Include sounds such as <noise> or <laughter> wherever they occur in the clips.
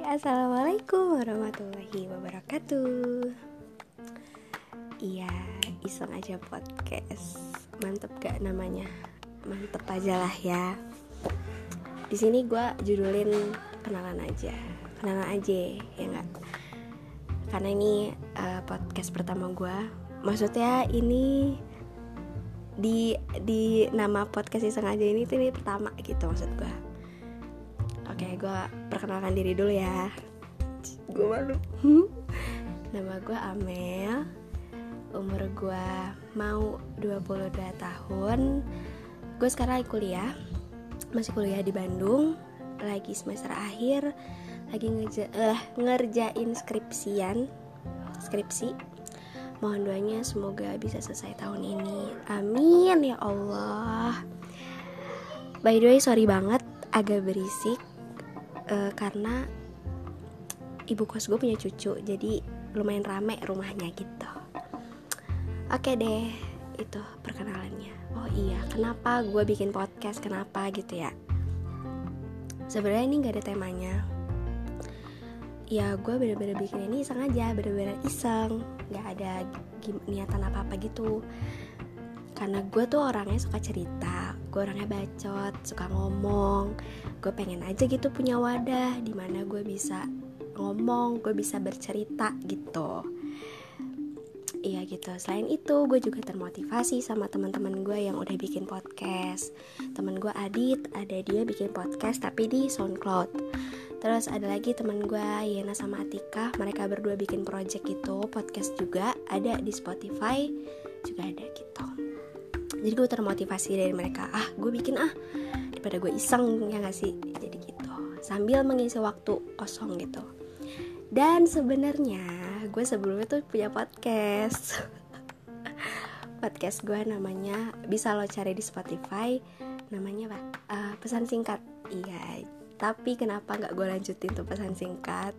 Assalamualaikum warahmatullahi wabarakatuh. Iya, iseng aja podcast. Mantep gak namanya? Mantep aja lah ya. Di sini gue judulin kenalan aja. Kenalan aja, ya nggak? Karena ini uh, podcast pertama gue Maksudnya ini di di nama podcast iseng aja ini tuh ini pertama gitu maksud gue Oke, gue perkenalkan diri dulu ya. Gue malu. Nama gue Amel. Umur gue mau 22 tahun. Gue sekarang lagi kuliah. Masih kuliah di Bandung. Lagi semester akhir. Lagi ngeja uh, ngerjain skripsian. Skripsi. Mohon doanya semoga bisa selesai tahun ini. Amin ya Allah. By the way, sorry banget agak berisik uh, karena ibu kos gue punya cucu jadi lumayan rame rumahnya gitu. Oke deh itu perkenalannya. Oh iya kenapa gue bikin podcast? Kenapa gitu ya? Sebenarnya ini gak ada temanya. Ya gue bener-bener bikin ini iseng aja bener-bener iseng. Nggak ada niatan apa apa gitu. Karena gue tuh orangnya suka cerita gue orangnya bacot suka ngomong gue pengen aja gitu punya wadah di mana gue bisa ngomong gue bisa bercerita gitu Iya gitu. Selain itu, gue juga termotivasi sama teman-teman gue yang udah bikin podcast. Temen gue Adit, ada dia bikin podcast tapi di SoundCloud. Terus ada lagi teman gue Yena sama Atika, mereka berdua bikin project itu, podcast juga ada di Spotify juga ada gitu jadi gue termotivasi dari mereka ah gue bikin ah daripada gue iseng ya gak sih? Jadi gitu. Sambil mengisi waktu kosong gitu. Dan sebenarnya gue sebelumnya tuh punya podcast. <laughs> Podcast gue namanya bisa lo cari di Spotify. Namanya apa? Uh, pesan singkat. Iya. Tapi kenapa nggak gue lanjutin tuh pesan singkat?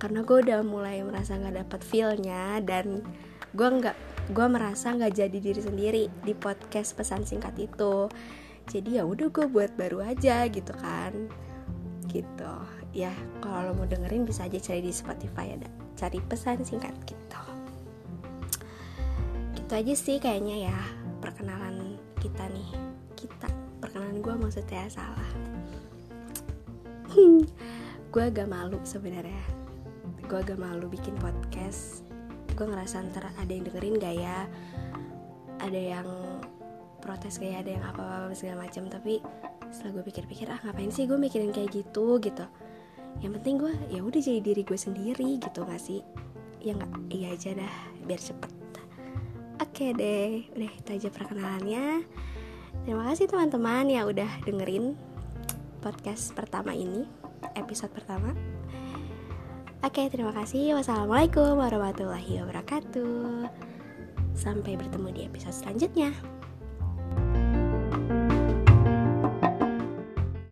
Karena gue udah mulai merasa nggak dapet feelnya dan gue nggak gue merasa nggak jadi diri sendiri di podcast pesan singkat itu jadi ya udah gue buat baru aja gitu kan. Gitu. Ya kalau lo mau dengerin bisa aja cari di Spotify ada. Cari pesan singkat gitu. Gitu aja sih kayaknya ya perkenalan kita nih. Kita perkenalan gue maksudnya salah. <laughs> Gue agak malu sebenarnya. Gue agak malu bikin podcast. Gue ngerasa ntar ada yang dengerin gak ya? Ada yang protes kayak ada yang apa-apa segala macam. Tapi setelah gue pikir-pikir ah ngapain sih gue mikirin kayak gitu? Gitu. Yang penting gue ya udah jadi diri gue sendiri gitu gak sih? Ya nggak iya aja dah biar cepet. Oke deh udah itu aja perkenalannya. Terima kasih teman-teman yang udah dengerin podcast pertama ini episode pertama. Oke, terima kasih. Wassalamualaikum warahmatullahi wabarakatuh. Sampai bertemu di episode selanjutnya.